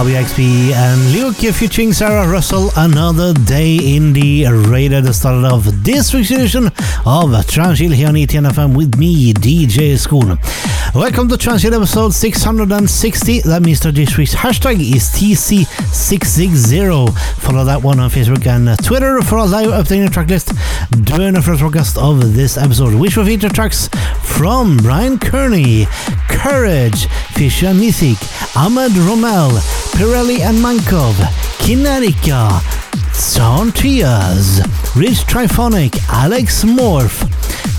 Bobby XP and Luke featuring Sarah Russell. Another day in the radar the start of this week's edition of Trancechill here on ETNFM with me, DJ School. Welcome to Trancechill episode 660. That means that this week's hashtag is TC660. Follow that one on Facebook and Twitter for a live updating track list during the first broadcast of this episode, which will feature tracks from Brian Kearney, Courage, Fisher Mythic, Ahmed Romel, Pirelli and Mankov, Kinetica, Sound Trias, Rich Triphonic, Alex Morph,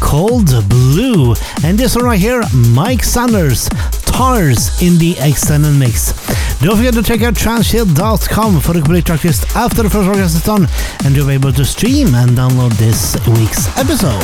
Cold Blue, and this one right here, Mike Sanders, Tars in the extended mix. Don't forget to check out trancechill.com for the complete track list after the first broadcast is done, and you'll be able to stream and download this week's episode.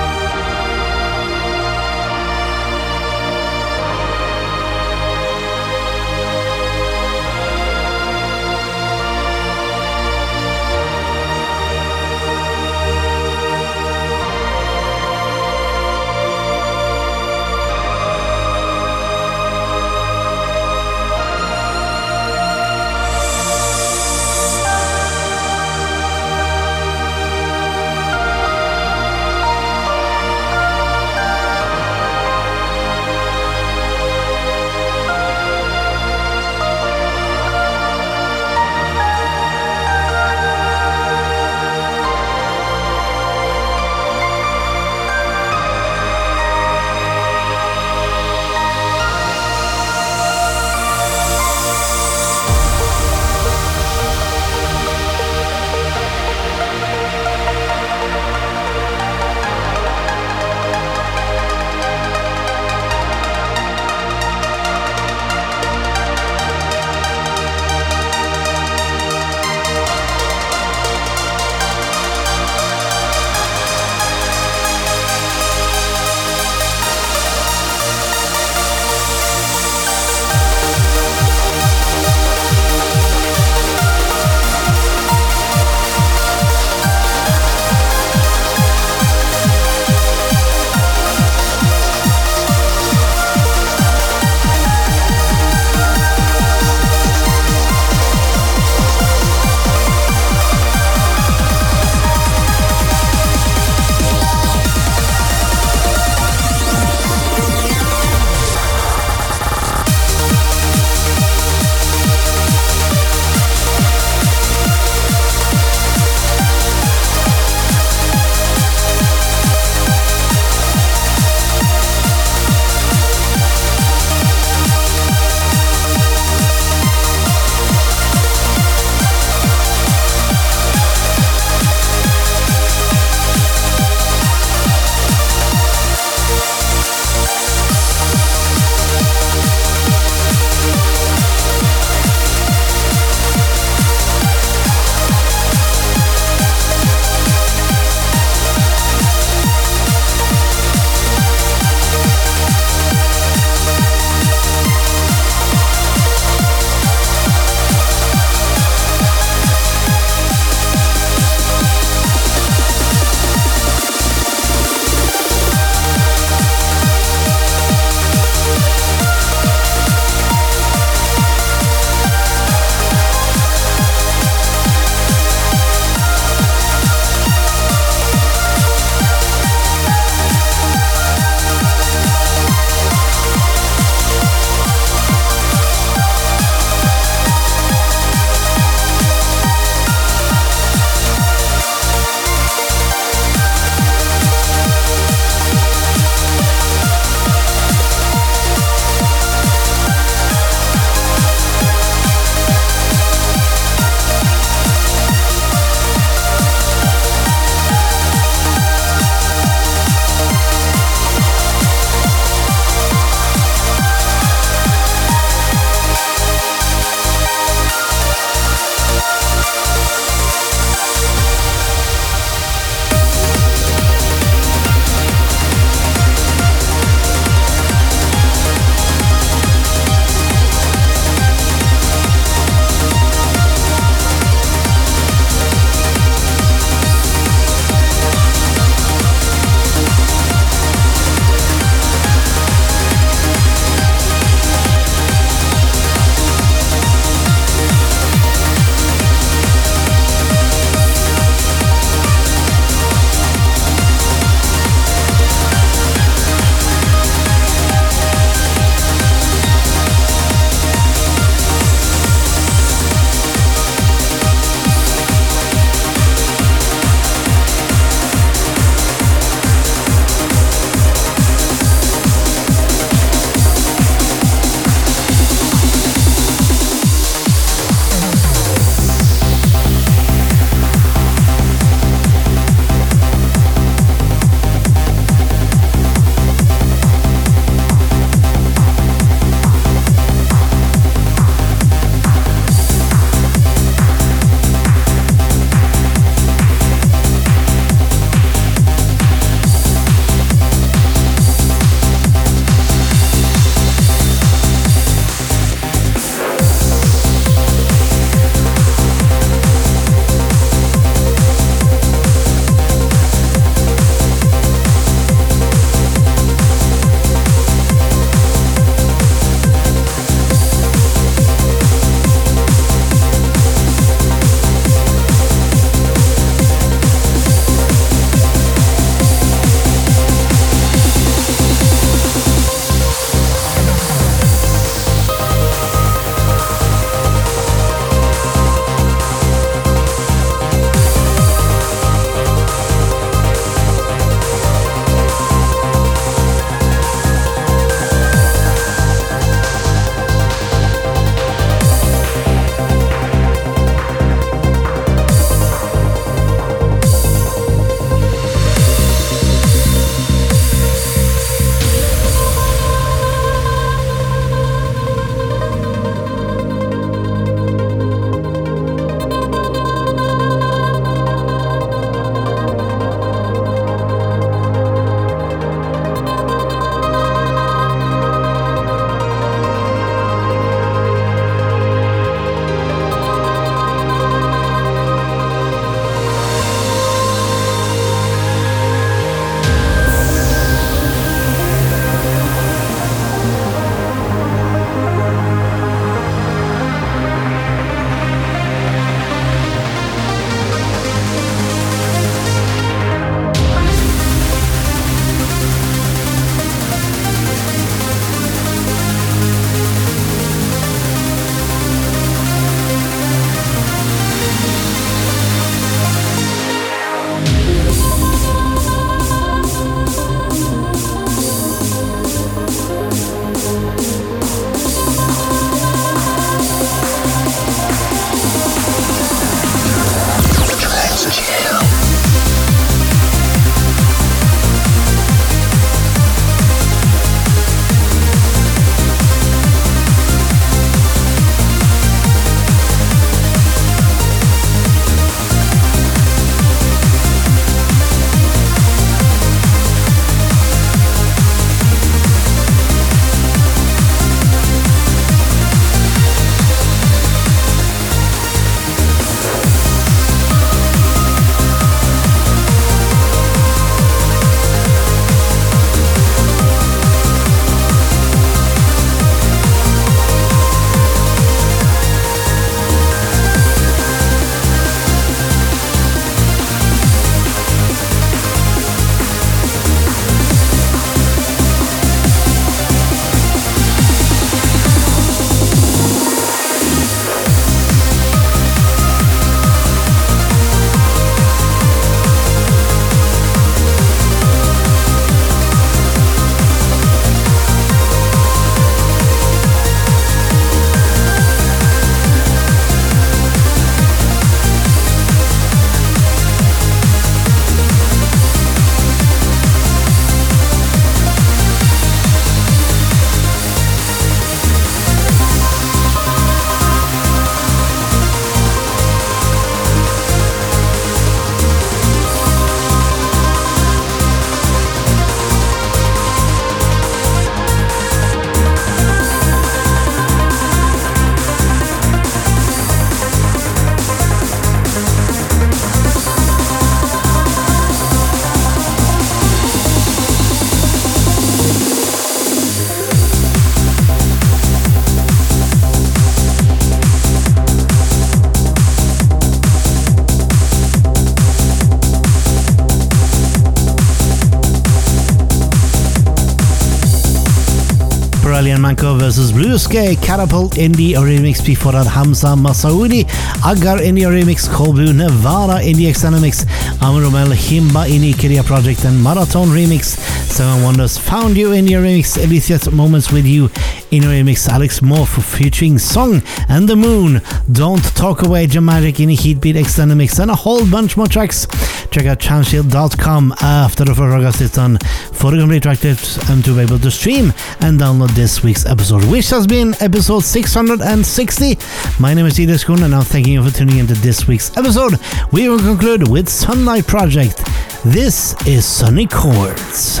Manco versus Blue Sky, Catapult Indie remix before that Hamza Masaoudi, Agar Indie remix, Kobu Nevada Indie extended mix, Amromel Himba Indie Kiria Project and Marathon remix, Seven Wonders Found You in your remix, Alicia's Moments with You in your remix, Alex Morph featuring Song and the Moon, Don't Talk Away Dramatic in a Heatbeat extended mix, and a whole bunch more tracks. Check out trancechill.com after the 4th August is done for the complete track list and to be able to stream and download this week's episode, which has been episode 660. My name is Ida Skun, and I'm thanking you for tuning into this week's episode. We will conclude with Sunlight Project. This is Sunny Chords.